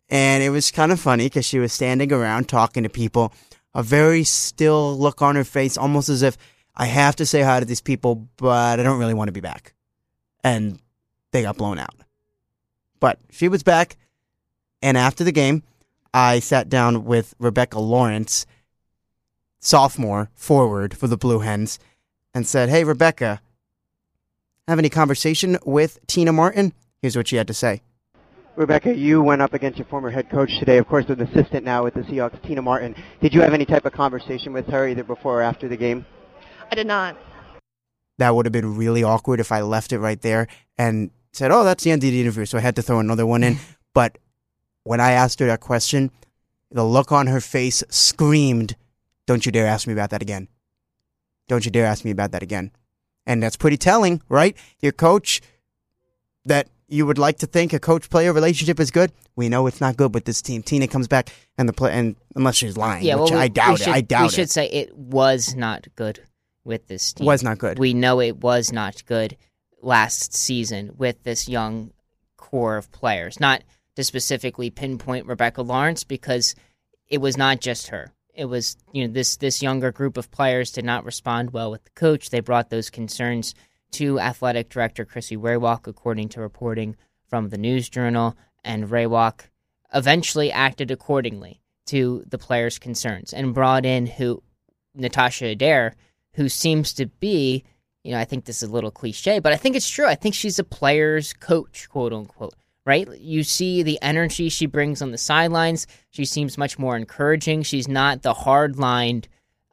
And it was kind of funny because she was standing around talking to people, a very still look on her face, almost as if I have to say hi to these people, but I don't really want to be back. And they got blown out. But she was back. And after the game, I sat down with Rebecca Lawrence, sophomore forward for the Blue Hens, and said, Hey, Rebecca, have any conversation with Tina Martin? Here's what she had to say.
Rebecca, you went up against your former head coach today, of course, an assistant now with the Seahawks, Tina Martin. Did you have any type of conversation with her either before or after the game?
I did not.
That would have been really awkward if I left it right there and said, oh, that's the end of the interview. So I had to throw another one in. [LAUGHS] but when I asked her that question, the look on her face screamed, don't you dare ask me about that again. Don't you dare ask me about that again. And that's pretty telling, right? Your coach that you would like to think a coach player relationship is good. We know it's not good with this team. Tina comes back and the play and unless she's lying,
yeah,
which
well,
I doubt
should,
it. I doubt
we
it.
We should say it was not good with this team.
Was not good.
We know it was not good last season with this young core of players. Not to specifically pinpoint Rebecca Lawrence because it was not just her it was you know this this younger group of players did not respond well with the coach. They brought those concerns to athletic director Chrissy Rawak, according to reporting from the News Journal, and Rawak eventually acted accordingly to the players' concerns and brought in who Natasha Adair, who seems to be, you know, I think this is a little cliche, but I think it's true. I think she's a player's coach, quote unquote right? You see the energy she brings on the sidelines. She seems much more encouraging. She's not the hard lined,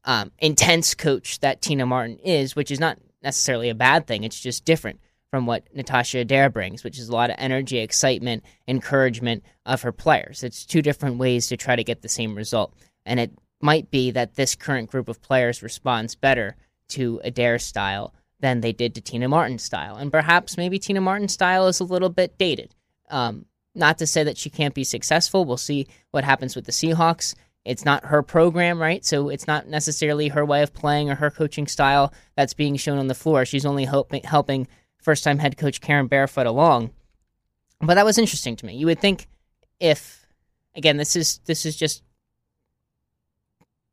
um, intense coach that Tina Martin is, which is not necessarily a bad thing. It's just different from what Natasha Adair brings, which is a lot of energy, excitement, encouragement of her players. It's two different ways to try to get the same result. And it might be that this current group of players responds better to Adair's style than they did to Tina Martin's style. And perhaps maybe Tina Martin's style is a little bit dated. Um, not to say that she can't be successful. We'll see what happens with the Seahawks. It's not her program, right? So it's not necessarily her way of playing or her coaching style that's being shown on the floor. She's only helping, helping first time head coach Karen Barefoot along. But that was interesting to me. You would think if, again, this is this is just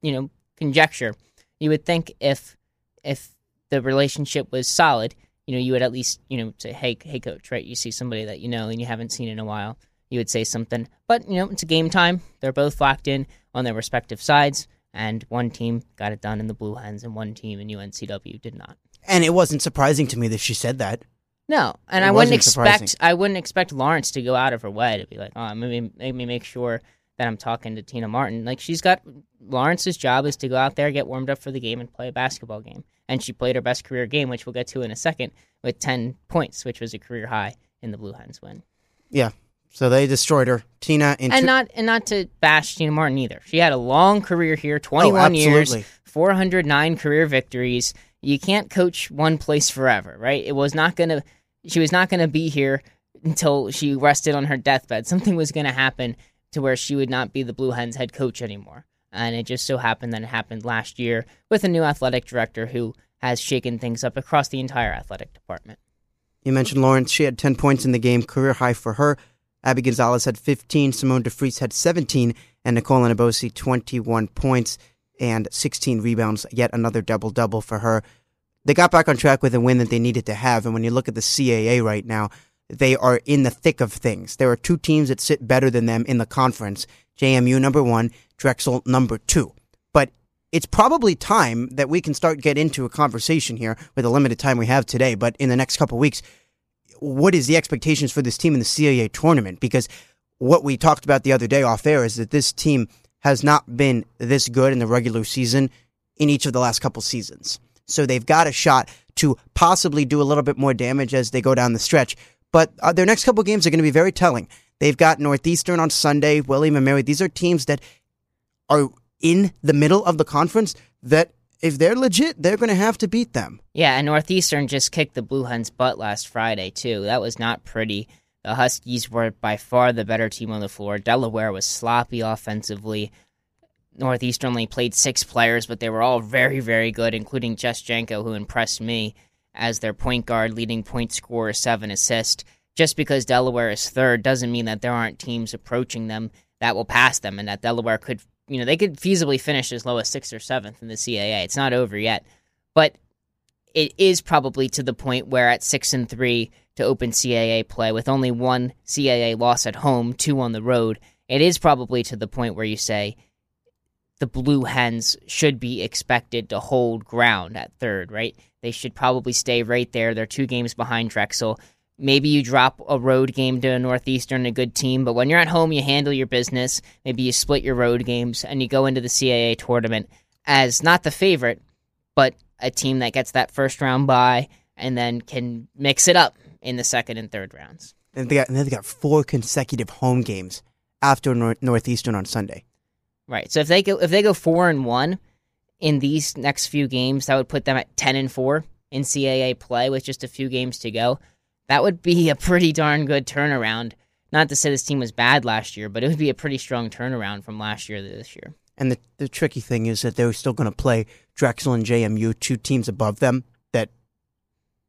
you know conjecture. You would think if if the relationship was solid, you know, you would at least, you know, say, hey, hey, coach, right? You see somebody that you know and you haven't seen in a while, you would say something. But, you know, it's a game time. They're both locked in on their respective sides, and one team got it done in the Blue Hens, and one team in UNCW did not.
And it wasn't surprising to me that she said that.
No, and
It
I wouldn't
surprising.
expect I wouldn't expect Lawrence to go out of her way to be like, oh, maybe make me make sure that I'm talking to Tina Martin. Like she's got Lawrence's job is to go out there, get warmed up for the game, and play a basketball game. And she played her best career game, which we'll get to in a second, with ten points, which was a career high in the Blue Hens win.
Yeah. So they destroyed her. Tina in
And
two-
not and not to bash Tina Martin either. She had a long career here, 21 years,
Oh, absolutely.
409 career victories. You can't coach one place forever, right? It was not going to she was not going to be here until she rested on her deathbed. Something was going to happen to where she would not be the Blue Hens head coach anymore. And it just so happened that it happened last year with a new athletic director who has shaken things up across the entire athletic department.
You mentioned Lawrence. She had 10 points in the game, career high for her. Abby Gonzalez had 15. Simone DeFries had 17. And Nicole Enabosi, 21 points and 16 rebounds. Yet another double double for her. They got back on track with a win that they needed to have. And when you look at the CAA right now, they are in the thick of things. There are two teams that sit better than them in the conference JMU number one, Drexel number two. But it's probably time that we can start get into a conversation here with the limited time we have today. But in the next couple weeks, what is the expectations for this team in the CAA tournament? Because what we talked about the other day off air is that this team has not been this good in the regular season in each of the last couple seasons. So they've got a shot to possibly do a little bit more damage as they go down the stretch. But uh, their next couple games are going to be very telling. They've got Northeastern on Sunday, William and Mary. These are teams that are in the middle of the conference that if they're legit, they're going to have to beat them.
Yeah, and Northeastern just kicked the Blue Hens' butt last Friday, too. That was not pretty. The Huskies were by far the better team on the floor. Delaware was sloppy offensively. Northeastern only played six players, but they were all very, very good, including Jess Genco, who impressed me as their point guard, leading point scorer, seven assists. Just because Delaware is third doesn't mean that there aren't teams approaching them that will pass them, and that Delaware could, you know, they could feasibly finish as low as sixth or seventh in the CAA. It's not over yet, but it is probably to the point where at six and three to open CAA play with only one CAA loss at home, two on the road, it is probably to the point where you say the Blue Hens should be expected to hold ground at third, right? They should probably stay right there. They're two games behind Drexel. Maybe you drop a road game to a Northeastern, a good team, but when you're at home, you handle your business. Maybe you split your road games and you go into the CAA tournament as not the favorite, but a team that gets that first round bye and then can mix it up in the second and third rounds.
And they got, and then they got four consecutive home games after Nor- Northeastern on Sunday.
Right. So if they go if they go four and one in these next few games, that would put them at ten and four in CAA play with just a few games to go. That would be a pretty darn good turnaround. Not to say this team was bad last year, but it would be a pretty strong turnaround from last year to this year.
And the, the tricky thing is that they're still going to play Drexel and JMU, two teams above them. That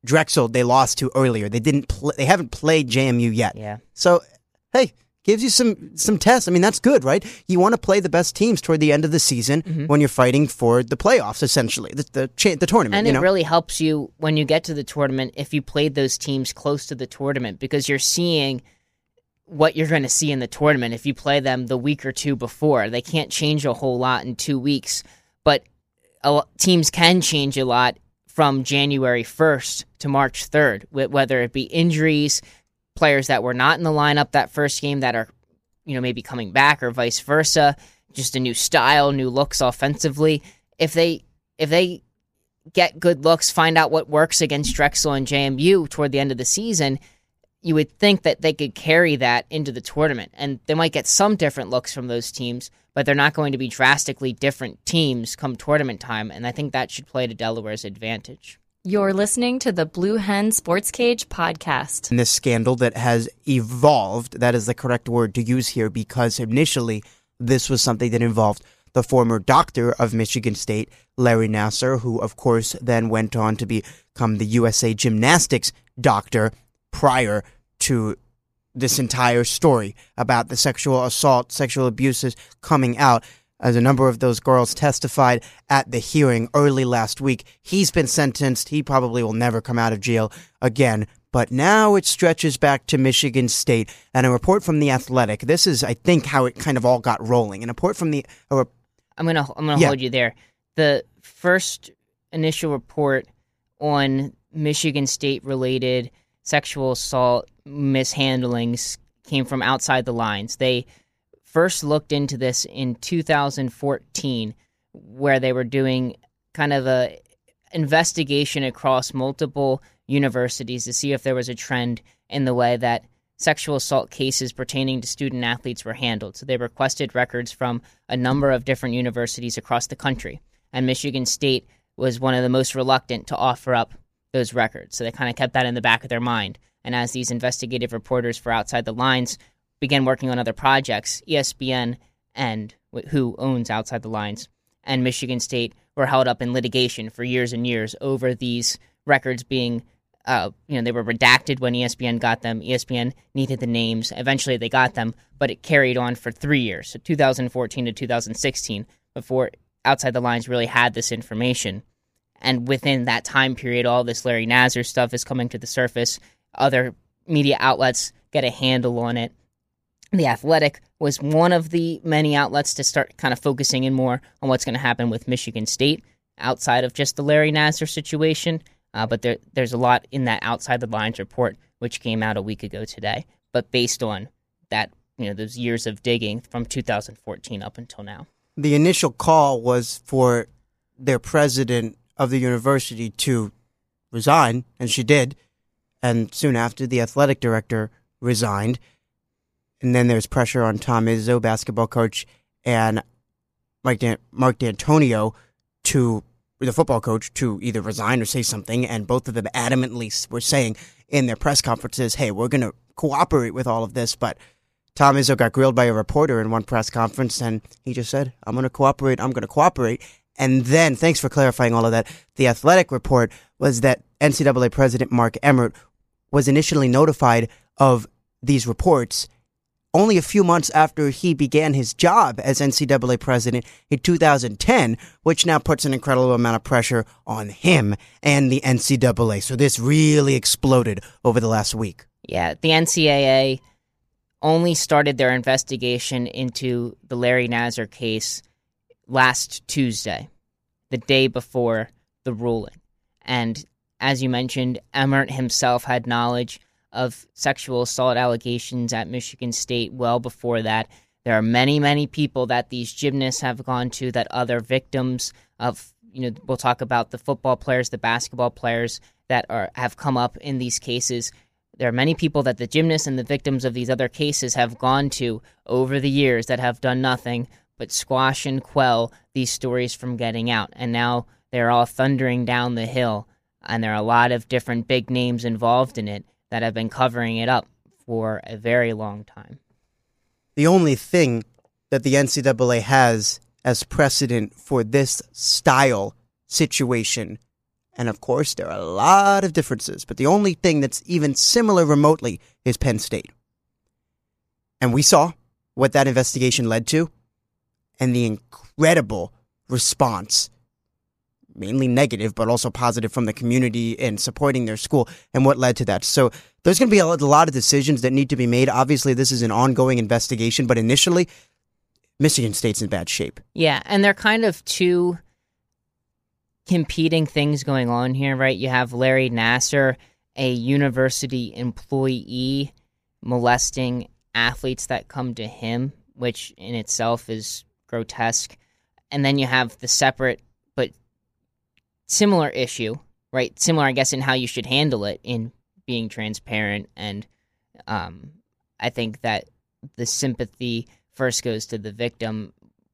Drexel they lost to earlier. They didn't. They haven't played JMU yet.
Yeah.
So hey, gives you some some tests. I mean, that's good, right? You want to play the best teams toward the end of the season
Mm-hmm.
when you're fighting for the playoffs, essentially the the, cha- the tournament.
And it
know,
really helps you when you get to the tournament if you played those teams close to the tournament because you're seeing what you're going to see in the tournament if you play them the week or two before. They can't change a whole lot in two weeks, but a, teams can change a lot from January 1st to March 3rd, wh- whether it be injuries, players that were not in the lineup that first game that are, you know, maybe coming back or vice versa, just a new style, new looks offensively. If they if they get good looks, find out what works against Drexel and JMU toward the end of the season, you would think that they could carry that into the tournament. And they might get some different looks from those teams, but they're not going to be drastically different teams come tournament time. And I think that should play to Delaware's advantage.
You're listening to the Blue Hen Sports Cage podcast.
this scandal that has evolved. That is the correct word to use here because initially this was something that involved the former doctor of Michigan State, Larry Nassar, who of course then went on to become the USA Gymnastics doctor prior to this entire story about the sexual assault, sexual abuses coming out. As a number of those girls testified at the hearing early last week, he's been sentenced. He probably will never come out of jail again. But now it stretches back to Michigan State and a report from the Athletic. This is, I think, how it kind of all got rolling. An report from the a rep-
I'm gonna I'm gonna
Yeah.
hold you there. The first initial report on Michigan State related sexual assault mishandlings came from outside the lines. They first looked into this in 2014 where they were doing kind of a investigation across multiple universities to see if there was a trend in the way that sexual assault cases pertaining to student athletes were handled. So they requested records from a number of different universities across the country. And Michigan State was one of the most reluctant to offer up those records. So they kind of kept that in the back of their mind. And as these investigative reporters for Outside the Lines began working on other projects, ESPN and who owns Outside the Lines and Michigan State were held up in litigation for years and years over these records being uh, you know, they were redacted when ESPN got them. ESPN needed the names. Eventually, they got them, but it carried on for three years, so 2014 to 2016, before Outside the Lines really had this information. And within that time period, all this Larry Nassar stuff is coming to the surface. Other media outlets get a handle on it. The Athletic was one of the many outlets to start kind of focusing in more on what's going to happen with Michigan State outside of just the Larry Nassar situation. Uh, but there, there's a lot in that outside the lines report, which came out a week ago today. But based on that, you know, those years of digging from 2014 up until now.
The initial call was for their president of the university to resign, and she did. And soon after, the athletic director resigned. And then there's pressure on Tom Izzo, basketball coach, and Mike Dan- Mark Dantonio to the football coach to either resign or say something, and both of them adamantly were saying in their press conferences, "Hey, we're going to cooperate with all of this." But Tom Izzo got grilled by a reporter in one press conference, and he just said, "I'm going to cooperate. I'm going to cooperate." And then, thanks for clarifying all of that. The athletic report was that NCAA President Mark Emmert was initially notified of these reports only a few months after he began his job as NCAA president in 2010, which now puts an incredible amount of pressure on him and the NCAA. So this really exploded over the last week.
Yeah, the NCAA only started their investigation into the Larry Nassar case last Tuesday, the day before the ruling. And as you mentioned, Emmert himself had knowledge of sexual assault allegations at Michigan State well before that. There are many, many people that these gymnasts have gone to, that other victims of, you know, we'll talk about the football players, the basketball players that are have come up in these cases. There are many people that the gymnasts and the victims of these other cases have gone to over the years that have done nothing but squash and quell these stories from getting out. And now they're all thundering down the hill, and there are a lot of different big names involved in it that have been covering it up for a very long time.
The only thing that the NCAA has as precedent for this style situation, and of course there are a lot of differences, but the only thing that's even similar remotely is Penn State. And we saw what that investigation led to and the incredible response mainly negative, but also positive from the community and supporting their school and what led to that. So there's going to be a lot of decisions that need to be made. Obviously, this is an ongoing investigation, but initially, Michigan State's in bad shape.
Yeah, and they're kind of two competing things going on here, right? You have Larry Nassar, a university employee, molesting athletes that come to him, which in itself is grotesque. And then you have the separate similar issue, right? Similar, I guess, in how you should handle it in being transparent. And um, I think that the sympathy first goes to the victim,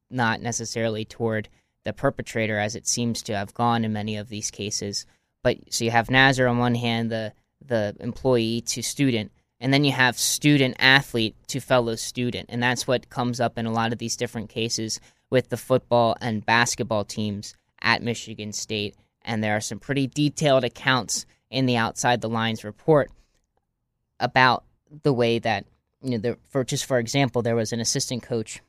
not necessarily toward the perpetrator, as it seems to have gone in many of these cases. But so you have Nassar on one hand, the the employee to student, and then you have student athlete to fellow student, and that's what comes up in a lot of these different cases with the football and basketball teams at Michigan State and there are some pretty detailed accounts in the Outside the Lines report about the way that you know, the, for just for example, there was an assistant coach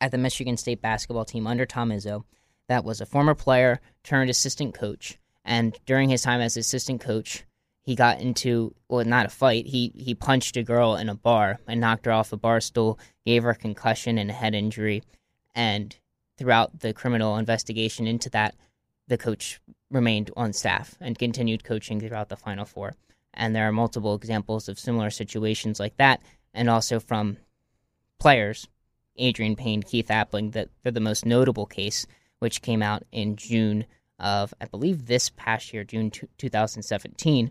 at the Michigan State basketball team under Tom Izzo that was a former player turned assistant coach, and during his time as assistant coach, he got into well, not a fight. He he punched a girl in a bar and knocked her off a bar stool, gave her a concussion and a head injury, and throughout the criminal investigation into that, the coach remained on staff and continued coaching throughout the Final Four. And there are multiple examples of similar situations like that, and also from players, Adreian Payne, Keith Appling, that they're the most notable case, which came out in June of, I believe, this past year, June 2017.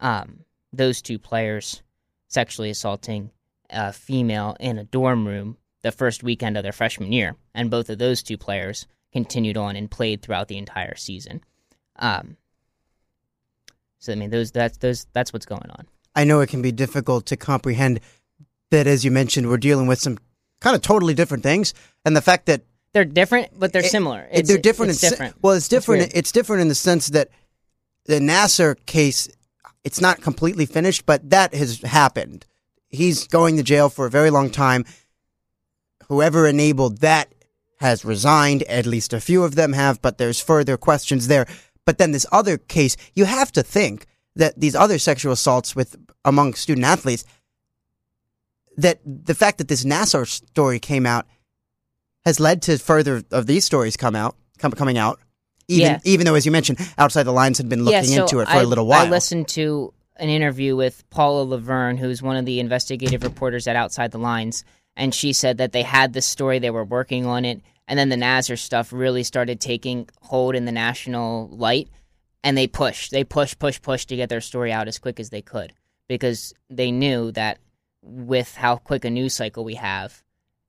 Um, those two players sexually assaulting a female in a dorm room the first weekend of their freshman year, and both of those two players continued on and played throughout the entire season. Um, so I mean, those that's those that's what's going on.
I know it can be difficult to comprehend that, as you mentioned, we're dealing with some kind of totally different things, and the fact that
they're different, but they're
it,
similar.
It's, they're different.
It's
in,
different.
Well, it's different.
It's,
it's different in the sense that the Nassar case, it's not completely finished, but that has happened. He's going to jail for a very long time. Whoever enabled that has resigned. At least a few of them have, but there's further questions there. But then this other case, you have to think that these other sexual assaults with among student athletes, that the fact that this Nassar story came out has led to further of these stories come out, come, coming out. Even
Yeah.
even though, as you mentioned, outside the lines had been looking
yeah, so
into it for
I,
a little while.
I listened to an interview with Paula Lavigne, who's one of the investigative reporters at Outside the Lines, and she said that they had this story, they were working on it, and then the Nassar stuff really started taking hold in the national light, and they pushed, they pushed, pushed, pushed to get their story out as quick as they could because they knew that with how quick a news cycle we have,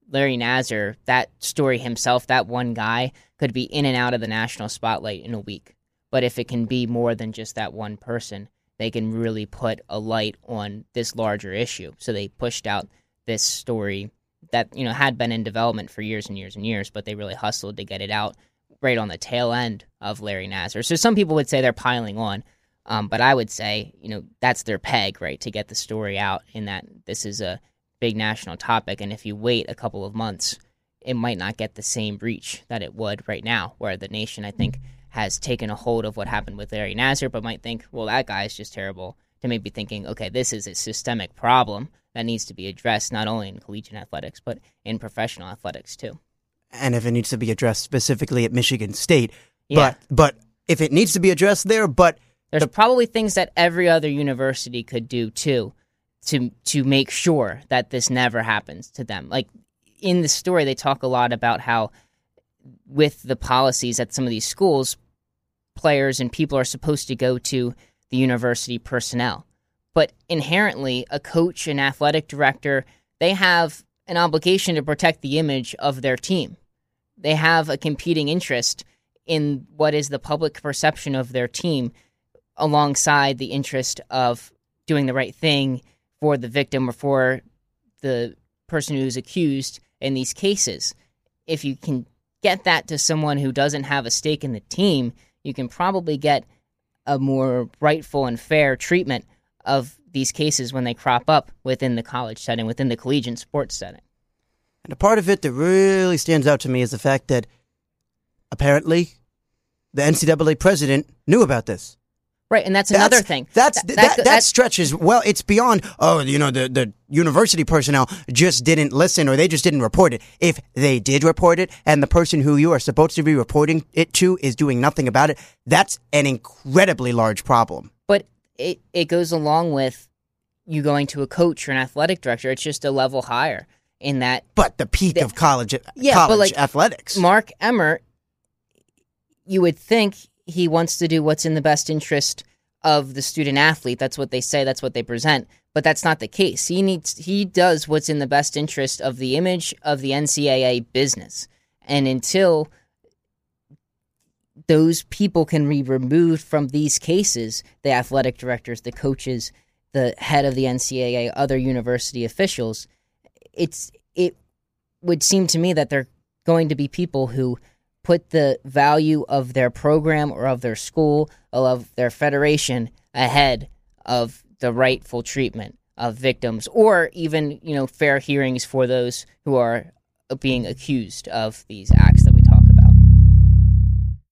Larry Nassar, that story himself, that one guy, could be in and out of the national spotlight in a week. But if it can be more than just that one person, they can really put a light on this larger issue. So they pushed out this story that you know had been in development for years and years and years, but they really hustled to get it out right on the tail end of Larry Nassar. So some people would say they're piling on, um, but I would say you know that's their peg, right, to get the story out. In that this is a big national topic, and if you wait a couple of months, it might not get the same reach that it would right now, where the nation, I think, has taken a hold of what happened with Larry Nassar, but might think, well, that guy is just terrible. To maybe thinking, okay, this is a systemic problem that needs to be addressed not only in collegiate athletics but in professional athletics too.
and if it needs to be addressed specifically at Michigan State,
Yeah.
but but if it needs to be addressed there, but
There's probably things that every other university could do too to to make sure that this never happens to them. Like in the story they talk a lot about how with the policies at some of these schools players and people are supposed to go to the university personnel. But inherently a coach and athletic director they have an obligation to protect the image of their team. They have a competing interest in what is the public perception of their team alongside the interest of doing the right thing for the victim or for the person who's accused in these cases. If you can get that to someone who doesn't have a stake in the team, you can probably get a more rightful and fair treatment of these cases when they crop up within the college setting, within the collegiate sports setting.
And a part of it that really stands out to me is the fact that apparently the NCAA president knew about this.
Right, and that's another
That's-
thing.
That's
That-
that, that,
that-
stretches well. It's beyond. Oh, you know, the the university personnel just didn't listen, or they just didn't report it. If they did report it, and the person who you are supposed to be reporting it to is doing nothing about it, that's an incredibly large problem.
It, it goes along with you going to a coach or an athletic director. It's just a level higher in that
But the peak of college
Yeah, but, like,
athletics.
Mark Emmert, you would think he wants to do what's in the best interest of the student athlete. That's what they say. That's what they present. But that's not the case. He needs. He does what's in the best interest of the image of the NCAA business. And until those people can be removed from these cases, the athletic directors, the coaches, the head of the NCAA, other university officials, it's it would seem to me that they're going to be people who put the value of their program or of their school or of their federation ahead of the rightful treatment of victims or even you know fair hearings for those who are being accused of these acts that we